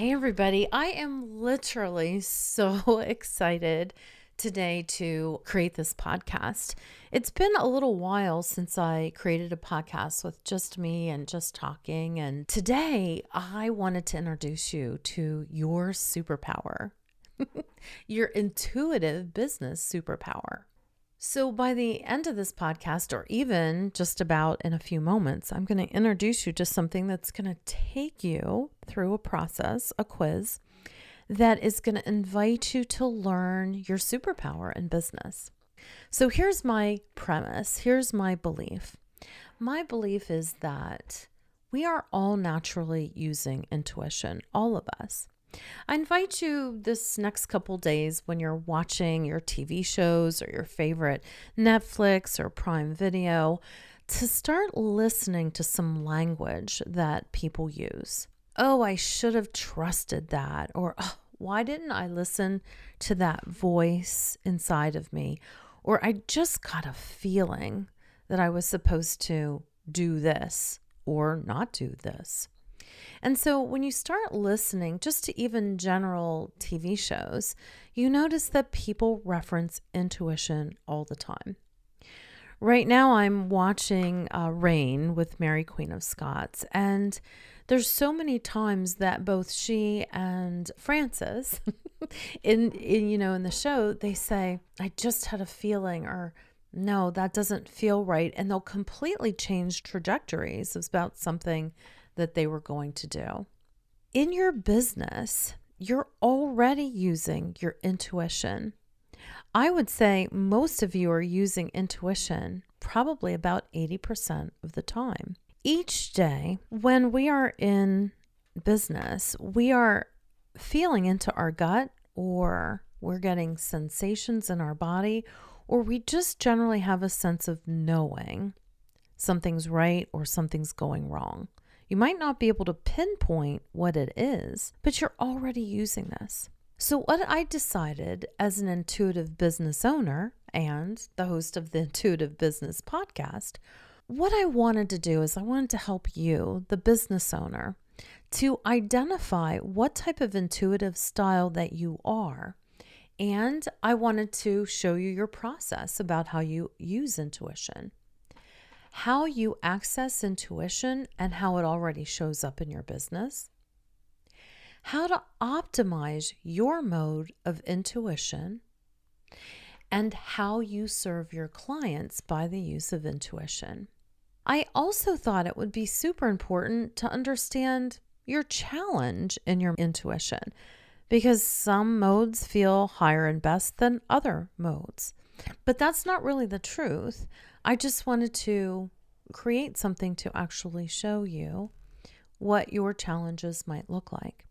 Hey, everybody. I am literally so excited today to create this podcast. It's been a little while since I created a podcast with just me and just talking. And today I wanted to introduce you to your superpower, your intuitive business superpower. So, by the end of this podcast, or even just about in a few moments, I'm going to introduce you to something that's going to take you through a process, a quiz, that is going to invite you to learn your superpower in business. So, here's my premise here's my belief. My belief is that we are all naturally using intuition, all of us. I invite you this next couple days when you're watching your TV shows or your favorite Netflix or Prime Video to start listening to some language that people use. Oh, I should have trusted that. Or, oh, why didn't I listen to that voice inside of me? Or, I just got a feeling that I was supposed to do this or not do this. And so when you start listening just to even general TV shows, you notice that people reference intuition all the time. Right now, I'm watching uh, Reign with Mary Queen of Scots, and there's so many times that both she and Francis, in, in you know in the show, they say, "I just had a feeling," or "No, that doesn't feel right," and they'll completely change trajectories about something that they were going to do. In your business, you're already using your intuition. I would say most of you are using intuition probably about 80% of the time. Each day, when we are in business, we are feeling into our gut or we're getting sensations in our body, or we just generally have a sense of knowing something's right or something's going wrong. You might not be able to pinpoint what it is, but you're already using this. So, what I decided as an intuitive business owner and the host of the Intuitive Business podcast, what I wanted to do is I wanted to help you, the business owner, to identify what type of intuitive style that you are. And I wanted to show you your process about how you use intuition how you access intuition and how it already shows up in your business, how to optimize your mode of intuition, and how you serve your clients by the use of intuition. I also thought it would be super important to understand your challenge in your intuition because some modes feel higher and best than other modes. But that's not really the truth. I just wanted to create something to actually show you what your challenges might look like.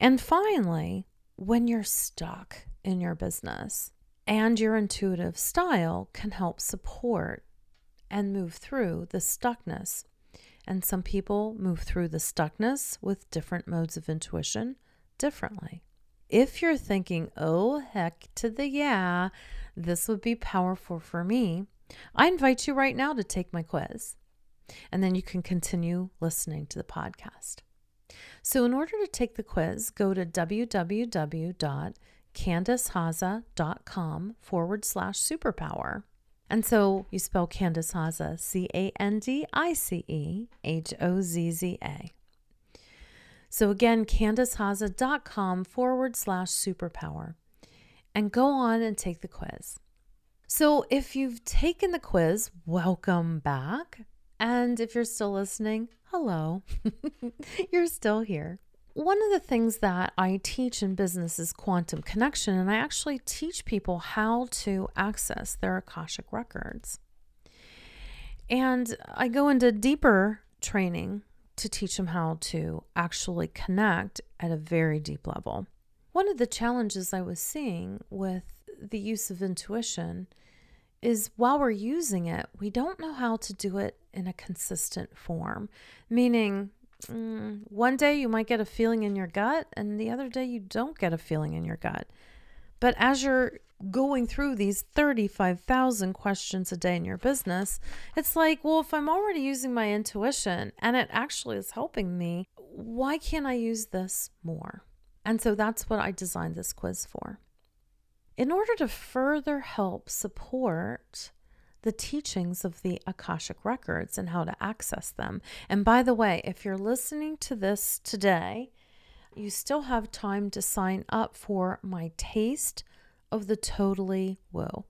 And finally, when you're stuck in your business and your intuitive style can help support and move through the stuckness. And some people move through the stuckness with different modes of intuition differently. If you're thinking, oh, heck to the yeah, this would be powerful for me, I invite you right now to take my quiz, and then you can continue listening to the podcast. So, in order to take the quiz, go to www.candicehozza.com forward slash superpower. And so you spell Candice Hozza, C A N D I C E H O Z Z A. So again, candicehozza.com forward slash superpower. And go on and take the quiz. So, if you've taken the quiz, welcome back. And if you're still listening, hello, you're still here. One of the things that I teach in business is quantum connection, and I actually teach people how to access their Akashic records. And I go into deeper training to teach them how to actually connect at a very deep level. One of the challenges I was seeing with the use of intuition is while we're using it, we don't know how to do it in a consistent form. Meaning, mm, one day you might get a feeling in your gut, and the other day you don't get a feeling in your gut. But as you're going through these 35,000 questions a day in your business, it's like, well, if I'm already using my intuition and it actually is helping me, why can't I use this more? And so that's what I designed this quiz for. In order to further help support the teachings of the Akashic Records and how to access them. And by the way, if you're listening to this today, you still have time to sign up for my Taste of the Totally Woo.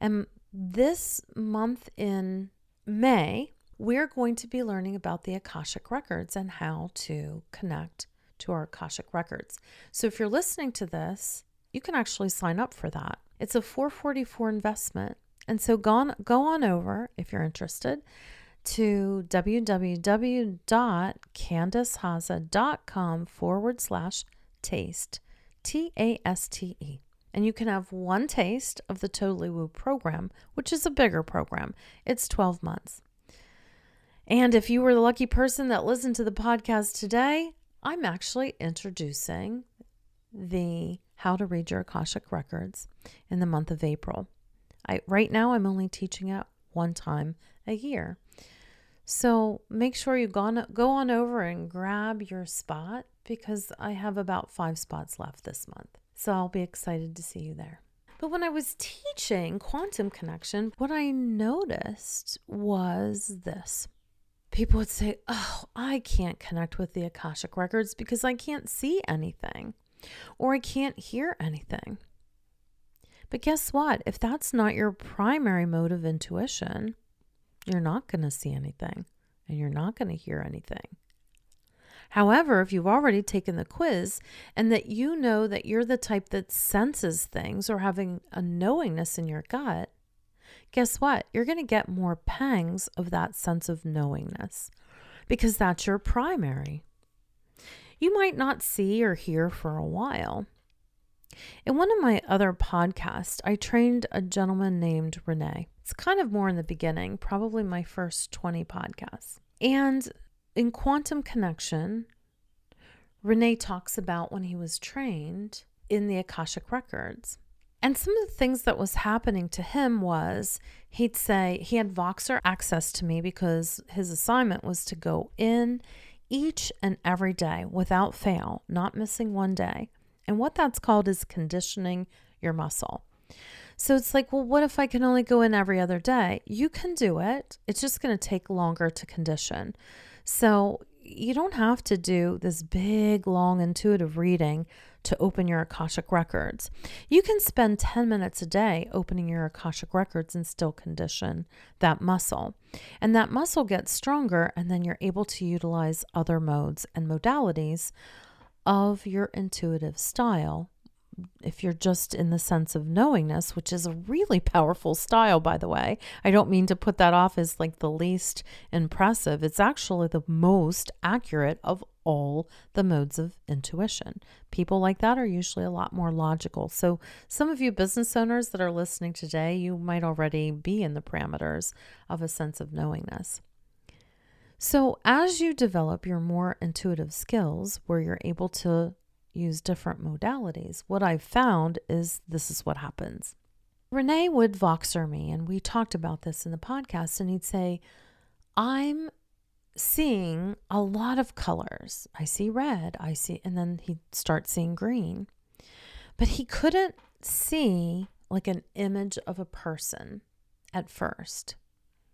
And this month in May, we're going to be learning about the Akashic Records and how to connect to our Akashic Records. So if you're listening to this, you can actually sign up for that. It's a 444 investment. And so go on, go on over if you're interested to www.candicehozza.com forward slash taste, T A S T E. And you can have one taste of the Totally Woo program, which is a bigger program. It's 12 months. And if you were the lucky person that listened to the podcast today, I'm actually introducing the How to Read Your Akashic Records in the month of April. I right now I'm only teaching it one time a year. So make sure you go on, go on over and grab your spot because I have about five spots left this month. So I'll be excited to see you there. But when I was teaching quantum connection, what I noticed was this. People would say, Oh, I can't connect with the Akashic records because I can't see anything or I can't hear anything. But guess what? If that's not your primary mode of intuition, you're not going to see anything and you're not going to hear anything. However, if you've already taken the quiz and that you know that you're the type that senses things or having a knowingness in your gut, guess what? You're going to get more pangs of that sense of knowingness because that's your primary. You might not see or hear for a while, in one of my other podcasts, I trained a gentleman named Renee. It's kind of more in the beginning, probably my first 20 podcasts. And in Quantum Connection, Renee talks about when he was trained in the Akashic Records. And some of the things that was happening to him was he'd say he had Voxer access to me because his assignment was to go in each and every day without fail, not missing one day, and what that's called is conditioning your muscle. So it's like, well, what if I can only go in every other day? You can do it. It's just going to take longer to condition. So you don't have to do this big, long, intuitive reading to open your Akashic records. You can spend 10 minutes a day opening your Akashic records and still condition that muscle. And that muscle gets stronger, and then you're able to utilize other modes and modalities of your intuitive style. If you're just in the sense of knowingness, which is a really powerful style, by the way, I don't mean to put that off as like the least impressive. It's actually the most accurate of all the modes of intuition. People like that are usually a lot more logical. So, some of you business owners that are listening today, you might already be in the parameters of a sense of knowingness. So, as you develop your more intuitive skills where you're able to use different modalities, what I've found is this is what happens. Renee would Voxer me, and we talked about this in the podcast, and he'd say, I'm seeing a lot of colors. I see red, I see, and then he'd start seeing green. But he couldn't see like an image of a person at first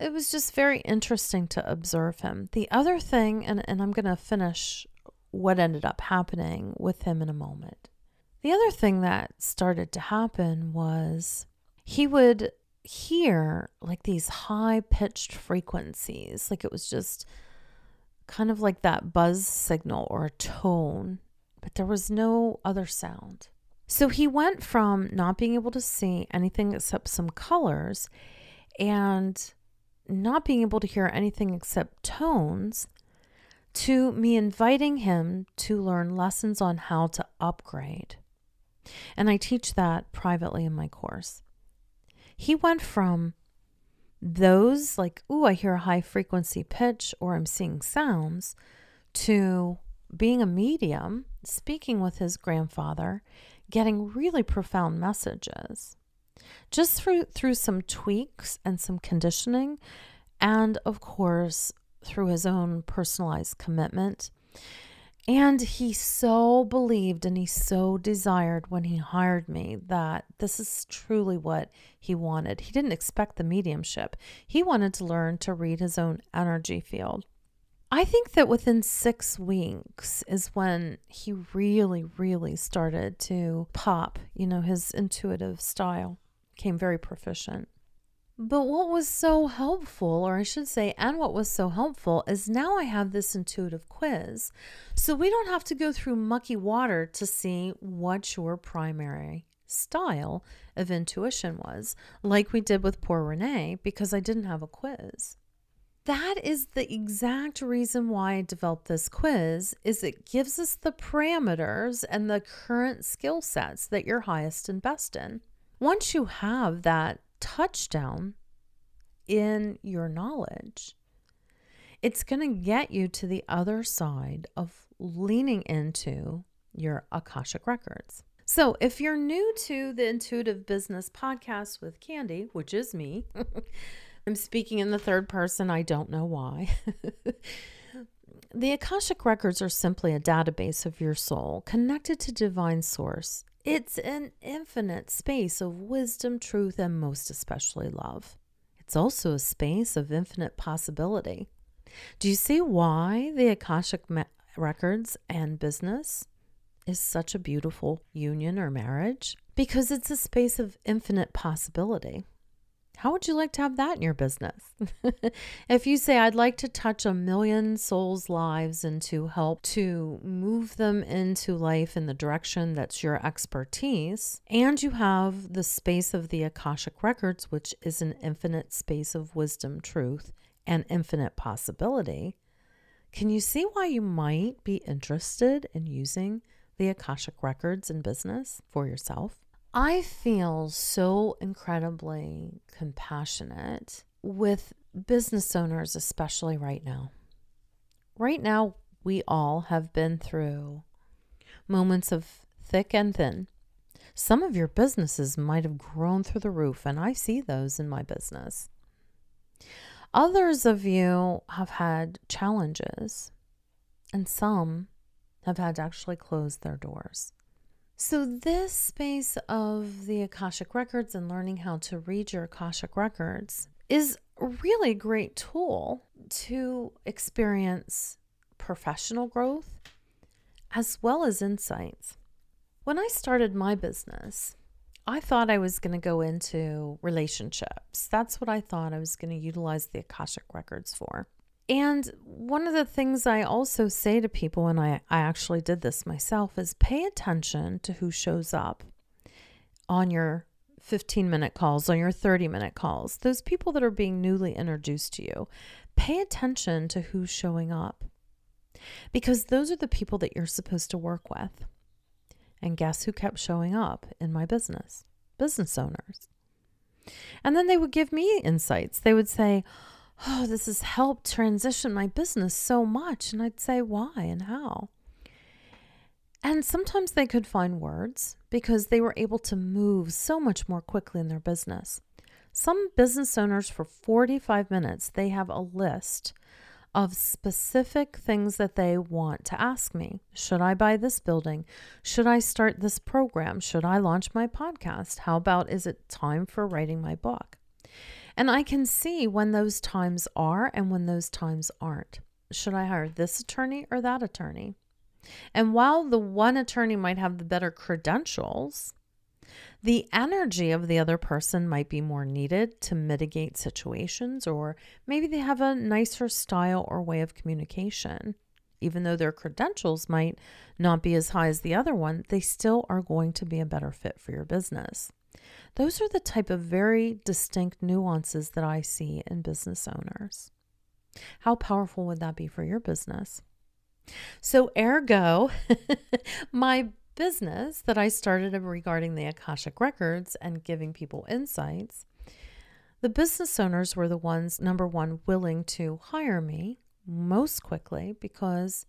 it was just very interesting to observe him. The other thing, and, and I'm going to finish what ended up happening with him in a moment. The other thing that started to happen was he would hear like these high pitched frequencies, like it was just kind of like that buzz signal or a tone, but there was no other sound. So he went from not being able to see anything except some colors and not being able to hear anything except tones to me inviting him to learn lessons on how to upgrade. And I teach that privately in my course. He went from those, like, ooh, I hear a high frequency pitch or I'm seeing sounds, to being a medium, speaking with his grandfather, getting really profound messages. Just through, through some tweaks and some conditioning, and of course, through his own personalized commitment. And he so believed and he so desired when he hired me that this is truly what he wanted. He didn't expect the mediumship, he wanted to learn to read his own energy field. I think that within six weeks is when he really, really started to pop, you know, his intuitive style became very proficient. But what was so helpful, or I should say, and what was so helpful, is now I have this intuitive quiz. So we don't have to go through mucky water to see what your primary style of intuition was, like we did with poor Renee, because I didn't have a quiz. That is the exact reason why I developed this quiz is it gives us the parameters and the current skill sets that you're highest and best in. Once you have that touchdown in your knowledge, it's going to get you to the other side of leaning into your Akashic records. So, if you're new to the Intuitive Business Podcast with Candy, which is me, I'm speaking in the third person. I don't know why. the Akashic records are simply a database of your soul connected to divine source it's an infinite space of wisdom, truth, and most especially love. It's also a space of infinite possibility. Do you see why the Akashic me- records and business is such a beautiful union or marriage? Because it's a space of infinite possibility. How would you like to have that in your business? if you say, I'd like to touch a million souls' lives and to help to move them into life in the direction that's your expertise, and you have the space of the Akashic Records, which is an infinite space of wisdom, truth, and infinite possibility, can you see why you might be interested in using the Akashic Records in business for yourself? I feel so incredibly compassionate with business owners, especially right now. Right now, we all have been through moments of thick and thin. Some of your businesses might have grown through the roof, and I see those in my business. Others of you have had challenges, and some have had to actually close their doors. So, this space of the Akashic Records and learning how to read your Akashic Records is really a great tool to experience professional growth as well as insights. When I started my business, I thought I was going to go into relationships. That's what I thought I was going to utilize the Akashic Records for. And one of the things I also say to people, and I, I actually did this myself, is pay attention to who shows up on your 15 minute calls, on your 30 minute calls, those people that are being newly introduced to you. Pay attention to who's showing up because those are the people that you're supposed to work with. And guess who kept showing up in my business? Business owners. And then they would give me insights. They would say, oh, this has helped transition my business so much. And I'd say, why and how? And sometimes they could find words because they were able to move so much more quickly in their business. Some business owners, for 45 minutes, they have a list of specific things that they want to ask me. Should I buy this building? Should I start this program? Should I launch my podcast? How about is it time for writing my book? And I can see when those times are and when those times aren't. Should I hire this attorney or that attorney? And while the one attorney might have the better credentials, the energy of the other person might be more needed to mitigate situations, or maybe they have a nicer style or way of communication. Even though their credentials might not be as high as the other one, they still are going to be a better fit for your business. Those are the type of very distinct nuances that I see in business owners. How powerful would that be for your business? So, ergo, my business that I started regarding the Akashic Records and giving people insights, the business owners were the ones, number one, willing to hire me most quickly because,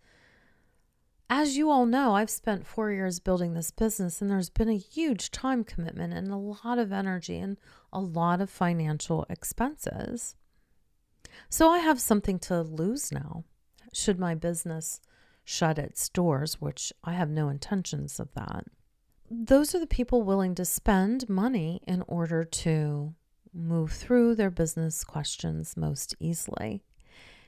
as you all know, I've spent four years building this business and there's been a huge time commitment and a lot of energy and a lot of financial expenses. So I have something to lose now. Should my business shut its doors, which I have no intentions of that. Those are the people willing to spend money in order to move through their business questions most easily.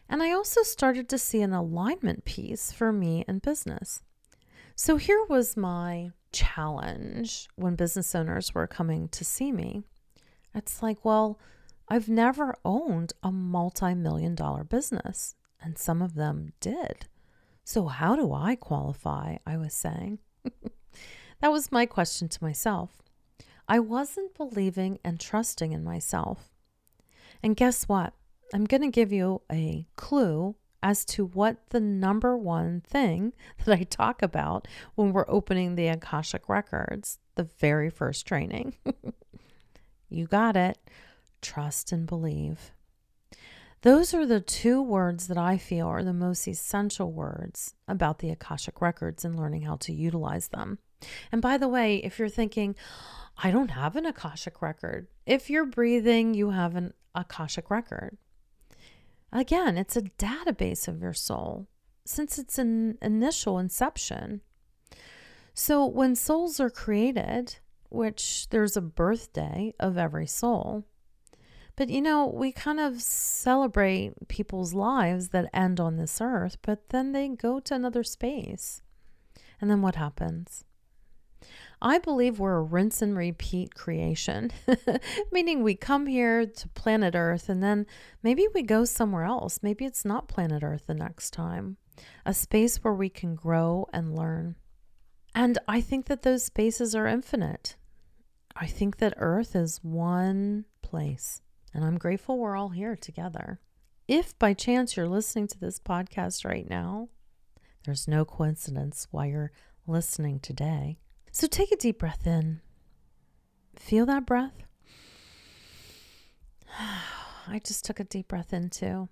And I also started to see an alignment piece for me in business. So here was my challenge when business owners were coming to see me. It's like, well, I've never owned a multi million dollar business, and some of them did. So, how do I qualify? I was saying. that was my question to myself. I wasn't believing and trusting in myself. And guess what? I'm going to give you a clue as to what the number one thing that I talk about when we're opening the Akashic Records, the very first training. you got it. Trust and believe. Those are the two words that I feel are the most essential words about the Akashic Records and learning how to utilize them. And by the way, if you're thinking, I don't have an Akashic Record, if you're breathing, you have an Akashic Record. Again, it's a database of your soul since it's an initial inception. So when souls are created, which there's a birthday of every soul, but you know, we kind of celebrate people's lives that end on this earth, but then they go to another space. And then what happens? I believe we're a rinse and repeat creation, meaning we come here to planet Earth and then maybe we go somewhere else. Maybe it's not planet Earth the next time, a space where we can grow and learn. And I think that those spaces are infinite. I think that Earth is one place. And I'm grateful we're all here together. If by chance you're listening to this podcast right now, there's no coincidence why you're listening today. So take a deep breath in. Feel that breath? I just took a deep breath in too.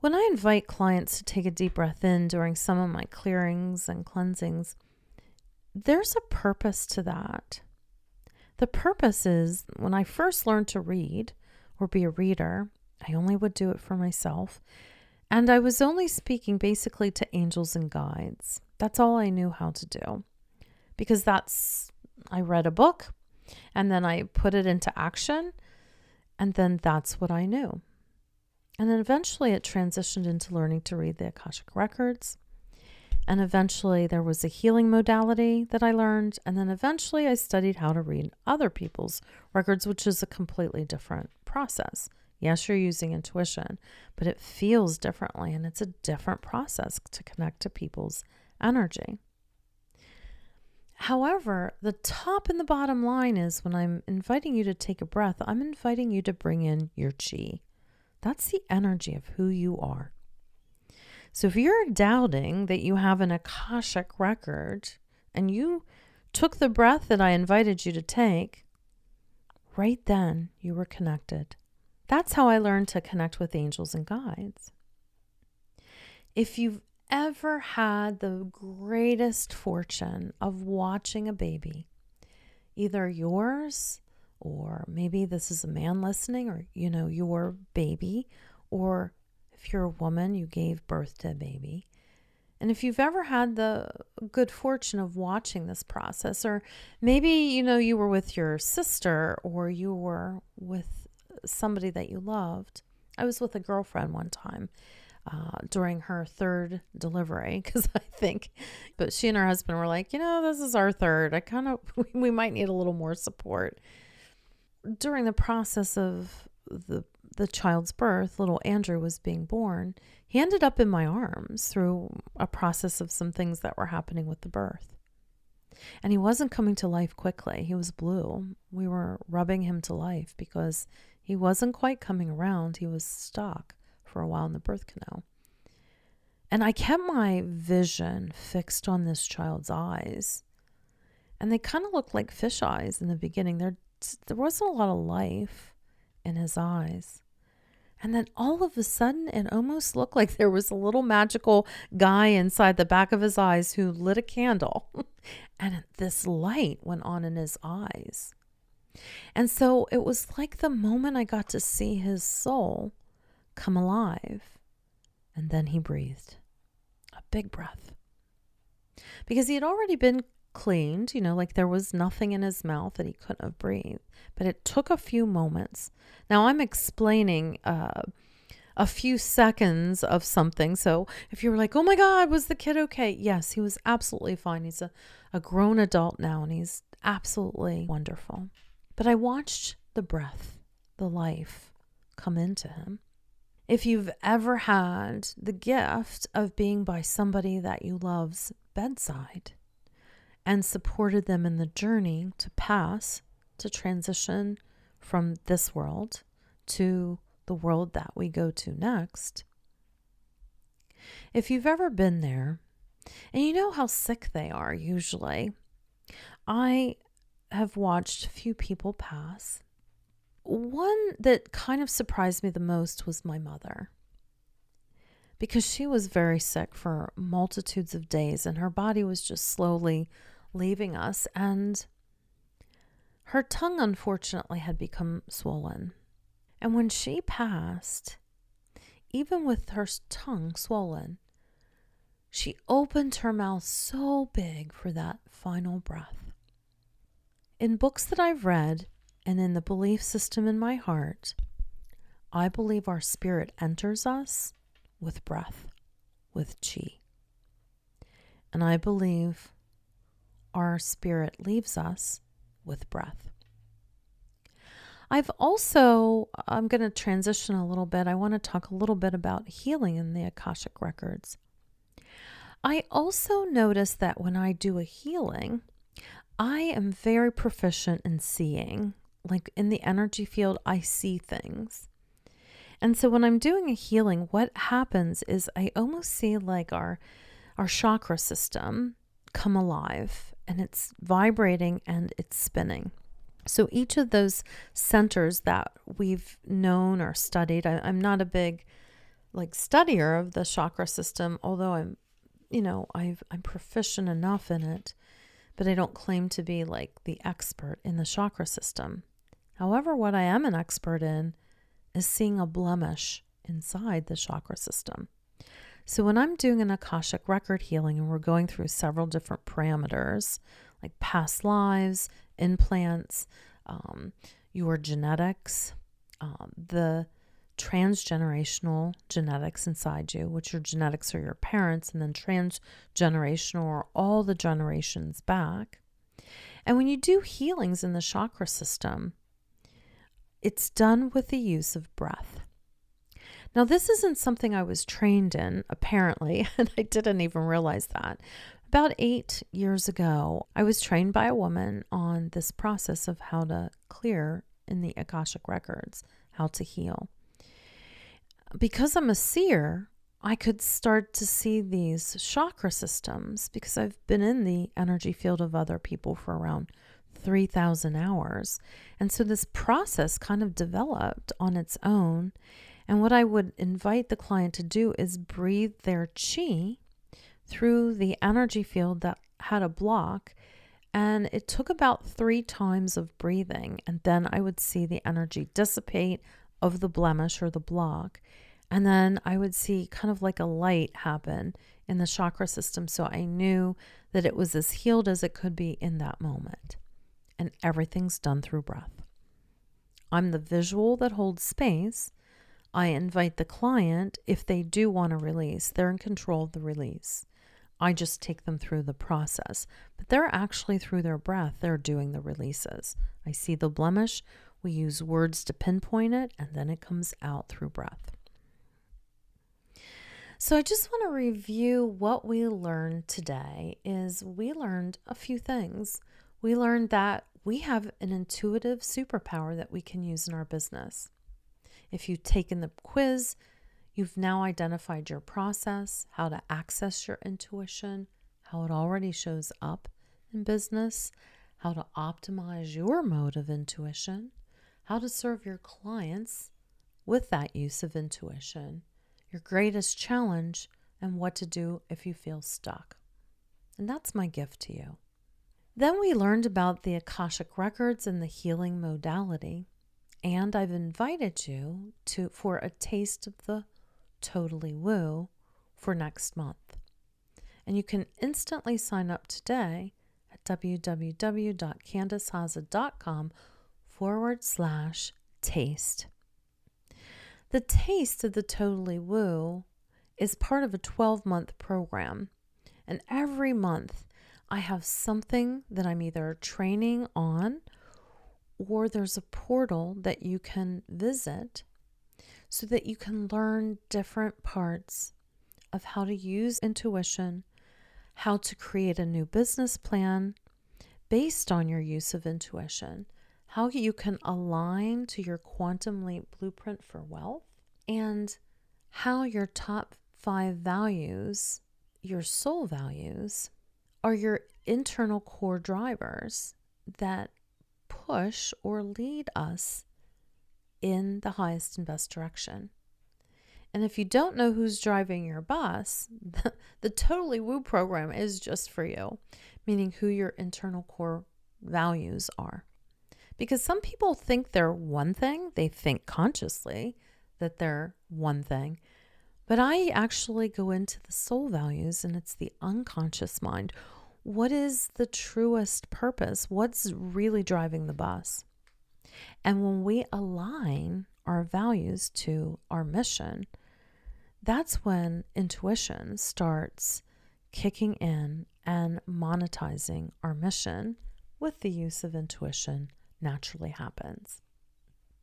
When I invite clients to take a deep breath in during some of my clearings and cleansings, there's a purpose to that. The purpose is when I first learned to read or be a reader, I only would do it for myself. And I was only speaking basically to angels and guides. That's all I knew how to do. Because that's, I read a book and then I put it into action. And then that's what I knew. And then eventually it transitioned into learning to read the Akashic Records. And eventually there was a healing modality that I learned. And then eventually I studied how to read other people's records, which is a completely different process. Yes, you're using intuition, but it feels differently and it's a different process to connect to people's energy. However, the top and the bottom line is when I'm inviting you to take a breath, I'm inviting you to bring in your chi. That's the energy of who you are. So if you're doubting that you have an Akashic record and you took the breath that I invited you to take, right then you were connected. That's how I learned to connect with angels and guides. If you've ever had the greatest fortune of watching a baby, either yours or maybe this is a man listening or you know your baby or if you're a woman, you gave birth to a baby. And if you've ever had the good fortune of watching this process, or maybe, you know, you were with your sister or you were with somebody that you loved. I was with a girlfriend one time uh, during her third delivery because I think, but she and her husband were like, you know, this is our third. I kind of, we might need a little more support. During the process of the the child's birth, little Andrew was being born, he ended up in my arms through a process of some things that were happening with the birth. And he wasn't coming to life quickly. He was blue. We were rubbing him to life because he wasn't quite coming around. He was stuck for a while in the birth canal. And I kept my vision fixed on this child's eyes. And they kind of looked like fish eyes in the beginning. There, there wasn't a lot of life in his eyes. And then all of a sudden, it almost looked like there was a little magical guy inside the back of his eyes who lit a candle. and this light went on in his eyes. And so it was like the moment I got to see his soul come alive. And then he breathed a big breath. Because he had already been cleaned, you know, like there was nothing in his mouth that he couldn't have breathed. But it took a few moments. Now I'm explaining uh, a few seconds of something. So if you were like, oh my God, was the kid okay? Yes, he was absolutely fine. He's a, a grown adult now and he's absolutely wonderful. But I watched the breath, the life come into him. If you've ever had the gift of being by somebody that you love's bedside and supported them in the journey to pass, to transition from this world to the world that we go to next, if you've ever been there, and you know how sick they are usually, I have watched few people pass. One that kind of surprised me the most was my mother. Because she was very sick for multitudes of days and her body was just slowly leaving us. And her tongue, unfortunately, had become swollen. And when she passed, even with her tongue swollen, she opened her mouth so big for that final breath. In books that I've read and in the belief system in my heart, I believe our spirit enters us with breath, with chi. And I believe our spirit leaves us with breath. I've also, I'm going to transition a little bit. I want to talk a little bit about healing in the Akashic Records. I also notice that when I do a healing, I am very proficient in seeing. Like in the energy field, I see things. And so when I'm doing a healing, what happens is I almost see like our our chakra system come alive and it's vibrating and it's spinning. So each of those centers that we've known or studied, I, I'm not a big like studier of the chakra system, although I'm, you know, I've I'm proficient enough in it but I don't claim to be like the expert in the chakra system. However, what I am an expert in is seeing a blemish inside the chakra system. So when I'm doing an Akashic record healing and we're going through several different parameters like past lives, implants, um, your genetics, um, the transgenerational genetics inside you, which your genetics are your parents, and then transgenerational are all the generations back. And when you do healings in the chakra system, it's done with the use of breath. Now, this isn't something I was trained in, apparently, and I didn't even realize that. About eight years ago, I was trained by a woman on this process of how to clear in the Akashic records, how to heal because I'm a seer, I could start to see these chakra systems because I've been in the energy field of other people for around 3,000 hours. And so this process kind of developed on its own. And what I would invite the client to do is breathe their chi through the energy field that had a block. And it took about three times of breathing. And then I would see the energy dissipate of the blemish or the block. And then I would see kind of like a light happen in the chakra system. So I knew that it was as healed as it could be in that moment. And everything's done through breath. I'm the visual that holds space. I invite the client, if they do want to release, they're in control of the release. I just take them through the process, but they're actually through their breath, they're doing the releases. I see the blemish, we use words to pinpoint it, and then it comes out through breath. So I just want to review what we learned today is we learned a few things. We learned that we have an intuitive superpower that we can use in our business. If you've taken the quiz, You've now identified your process, how to access your intuition, how it already shows up in business, how to optimize your mode of intuition, how to serve your clients with that use of intuition, your greatest challenge, and what to do if you feel stuck. And that's my gift to you. Then we learned about the Akashic records and the healing modality, and I've invited you to for a taste of the Totally Woo for next month. And you can instantly sign up today at www.candicehozza.com forward slash taste. The taste of the Totally Woo is part of a 12 month program. And every month, I have something that I'm either training on or there's a portal that you can visit so that you can learn different parts of how to use intuition, how to create a new business plan based on your use of intuition, how you can align to your quantum leap blueprint for wealth, and how your top five values, your soul values, are your internal core drivers that push or lead us in the highest and best direction. And if you don't know who's driving your bus, the, the Totally Woo program is just for you, meaning who your internal core values are. Because some people think they're one thing, they think consciously that they're one thing. But I actually go into the soul values and it's the unconscious mind. What is the truest purpose? What's really driving the bus? And when we align our values to our mission, that's when intuition starts kicking in and monetizing our mission with the use of intuition naturally happens.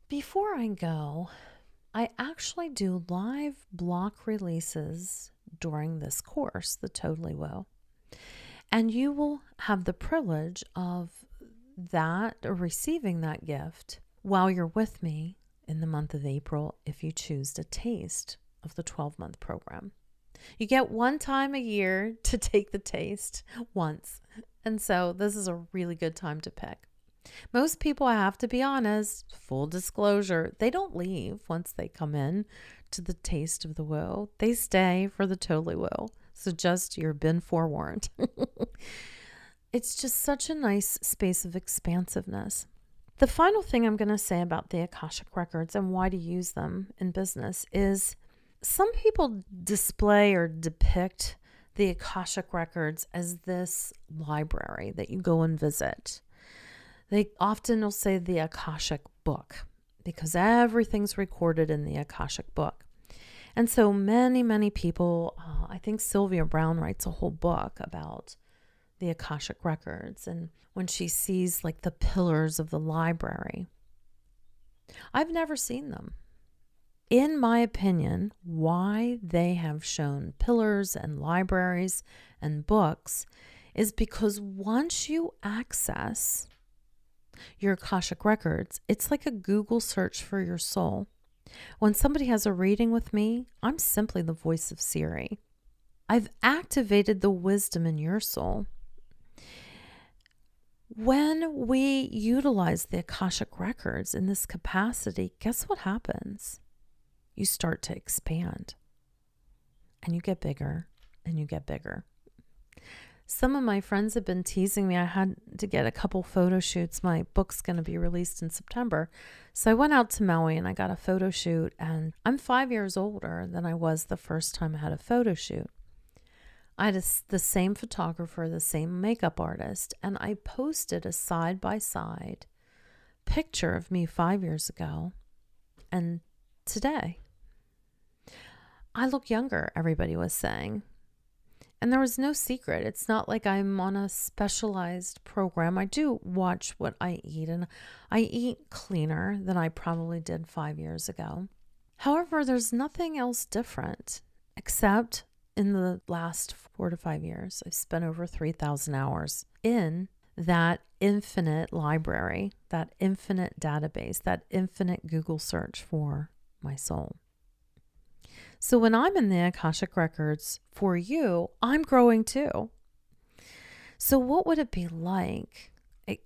Before I go, I actually do live block releases during this course, the Totally Woo. And you will have the privilege of that or receiving that gift while you're with me in the month of April if you choose to taste of the 12 month program. You get one time a year to take the taste once. And so this is a really good time to pick. Most people, I have to be honest, full disclosure, they don't leave once they come in to the taste of the woo. They stay for the totally woo. So just you've been forewarned. It's just such a nice space of expansiveness. The final thing I'm going to say about the Akashic Records and why to use them in business is some people display or depict the Akashic Records as this library that you go and visit. They often will say the Akashic Book because everything's recorded in the Akashic Book. And so many, many people, uh, I think Sylvia Browne writes a whole book about the Akashic records and when she sees like the pillars of the library. I've never seen them. In my opinion, why they have shown pillars and libraries and books is because once you access your Akashic records, it's like a Google search for your soul. When somebody has a reading with me, I'm simply the voice of Siri. I've activated the wisdom in your soul. When we utilize the Akashic records in this capacity, guess what happens? You start to expand and you get bigger and you get bigger. Some of my friends have been teasing me. I had to get a couple photo shoots. My book's going to be released in September. So I went out to Maui and I got a photo shoot. And I'm five years older than I was the first time I had a photo shoot. I had a, the same photographer, the same makeup artist, and I posted a side by side picture of me five years ago and today. I look younger, everybody was saying. And there was no secret. It's not like I'm on a specialized program. I do watch what I eat, and I eat cleaner than I probably did five years ago. However, there's nothing else different except in the last four to five years, I've spent over 3,000 hours in that infinite library, that infinite database, that infinite Google search for my soul. So when I'm in the Akashic Records for you, I'm growing too. So what would it be like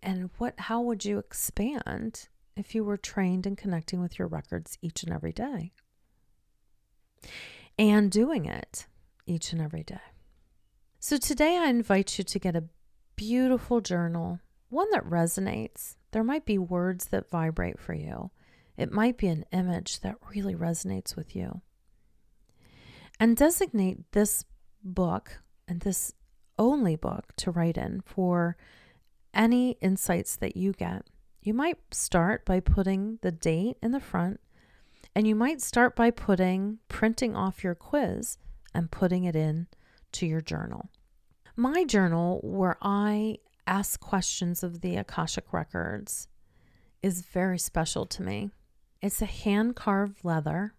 and what how would you expand if you were trained in connecting with your records each and every day? And doing it each and every day. So today I invite you to get a beautiful journal, one that resonates. There might be words that vibrate for you. It might be an image that really resonates with you. And designate this book and this only book to write in for any insights that you get. You might start by putting the date in the front, and you might start by putting printing off your quiz and putting it in to your journal. My journal, where I ask questions of the Akashic Records, is very special to me. It's a hand carved leather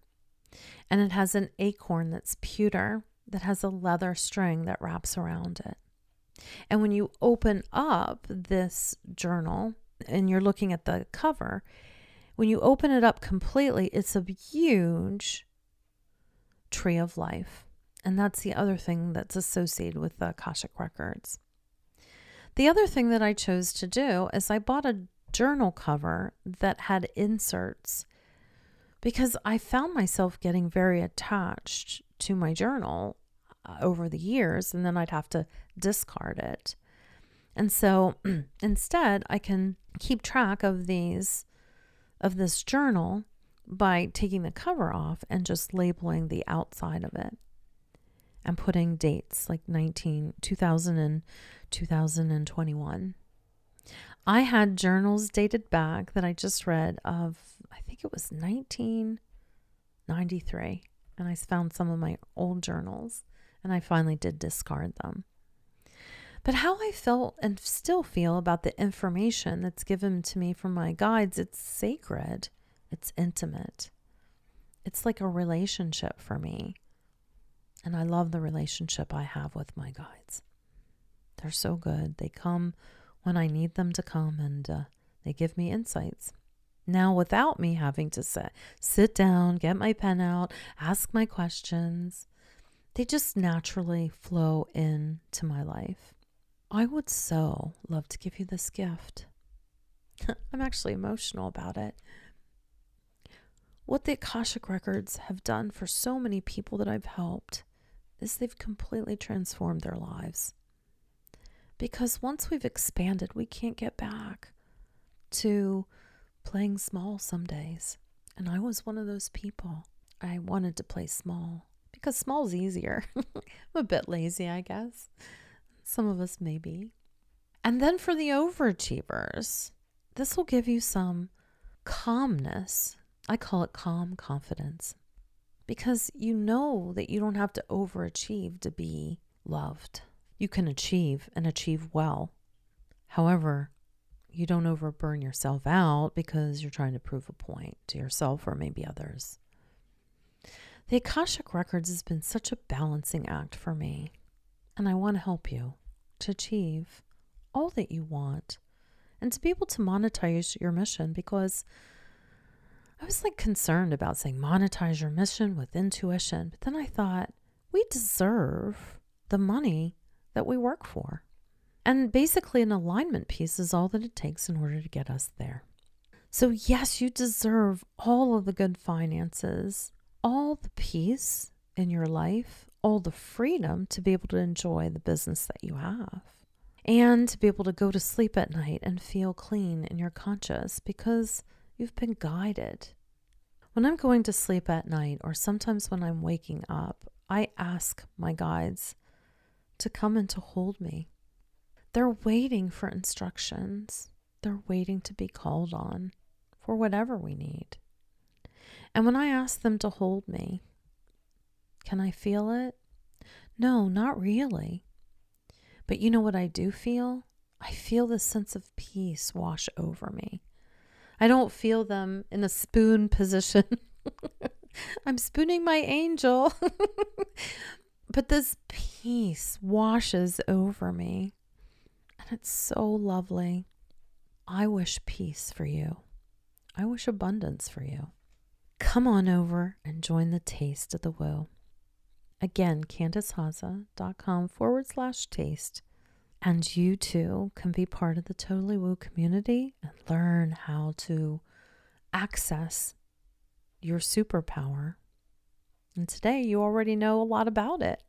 and it has an acorn that's pewter that has a leather string that wraps around it. And when you open up this journal and you're looking at the cover, when you open it up completely, it's a huge tree of life. And that's the other thing that's associated with the Akashic Records. The other thing that I chose to do is I bought a journal cover that had inserts because I found myself getting very attached to my journal uh, over the years, and then I'd have to discard it. And so instead, I can keep track of these, of this journal by taking the cover off and just labeling the outside of it and putting dates like 19, 2000 and 2021. I had journals dated back that I just read of, I think it was 1993. And I found some of my old journals and I finally did discard them. But how I felt and still feel about the information that's given to me from my guides, it's sacred, it's intimate. It's like a relationship for me. And I love the relationship I have with my guides. They're so good. They come when I need them to come and uh, they give me insights. Now, without me having to sit, sit down, get my pen out, ask my questions, they just naturally flow into my life. I would so love to give you this gift. I'm actually emotional about it. What the Akashic Records have done for so many people that I've helped is they've completely transformed their lives. Because once we've expanded, we can't get back to playing small some days. And I was one of those people. I wanted to play small because small's easier. I'm a bit lazy, I guess. Some of us may be. And then for the overachievers, this will give you some calmness. I call it calm confidence because you know that you don't have to overachieve to be loved. You can achieve and achieve well. However, you don't overburn yourself out because you're trying to prove a point to yourself or maybe others. The Akashic Records has been such a balancing act for me, and I want to help you to achieve all that you want and to be able to monetize your mission because I was like concerned about saying monetize your mission with intuition, but then I thought we deserve the money that we work for. And basically, an alignment piece is all that it takes in order to get us there. So, yes, you deserve all of the good finances all the peace in your life, all the freedom to be able to enjoy the business that you have, and to be able to go to sleep at night and feel clean in your conscious because you've been guided. When I'm going to sleep at night, or sometimes when I'm waking up, I ask my guides to come and to hold me. They're waiting for instructions. They're waiting to be called on for whatever we need. And when I ask them to hold me, can I feel it? No, not really. But you know what I do feel? I feel this sense of peace wash over me. I don't feel them in a spoon position. I'm spooning my angel. but this peace washes over me. And it's so lovely. I wish peace for you. I wish abundance for you. Come on over and join the taste of the woo. Again, CandiceHozza.com forward slash taste. And you too can be part of the Totally Woo community and learn how to access your superpower. And today you already know a lot about it.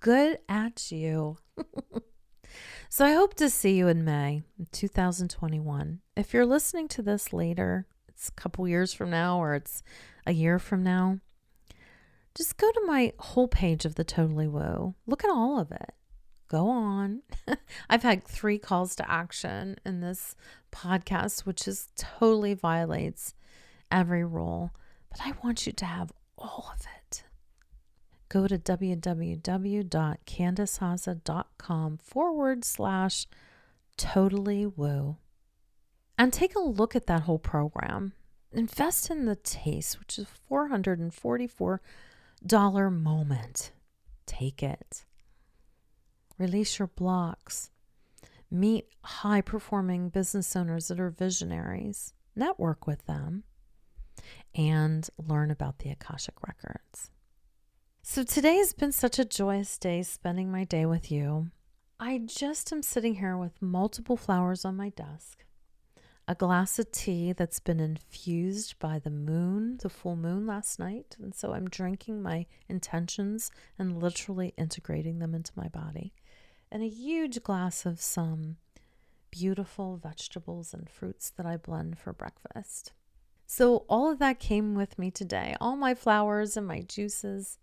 Good at you. so I hope to see you in May 2021. If you're listening to this later, it's a couple years from now or it's a year from now, just go to my whole page of the Totally Woo. Look at all of it. Go on. I've had three calls to action in this podcast, which is totally violates every rule, but I want you to have all of it. Go to www.candicehozza.com forward slash totally woo and take a look at that whole program. Invest in the taste, which is $444 moment. Take it. Release your blocks. Meet high performing business owners that are visionaries. Network with them and learn about the Akashic Records. So today has been such a joyous day spending my day with you. I just am sitting here with multiple flowers on my desk, a glass of tea that's been infused by the moon, the full moon last night. And so I'm drinking my intentions and literally integrating them into my body, and a huge glass of some beautiful vegetables and fruits that I blend for breakfast. So, all of that came with me today, all my flowers and my juices.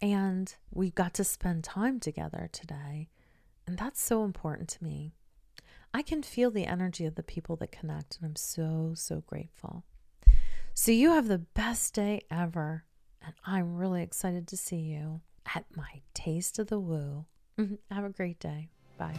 And we got to spend time together today. And that's so important to me. I can feel the energy of the people that connect, and I'm so, so grateful. So, you have the best day ever. And I'm really excited to see you at my Taste of the Woo. Mm-hmm. Have a great day. Bye.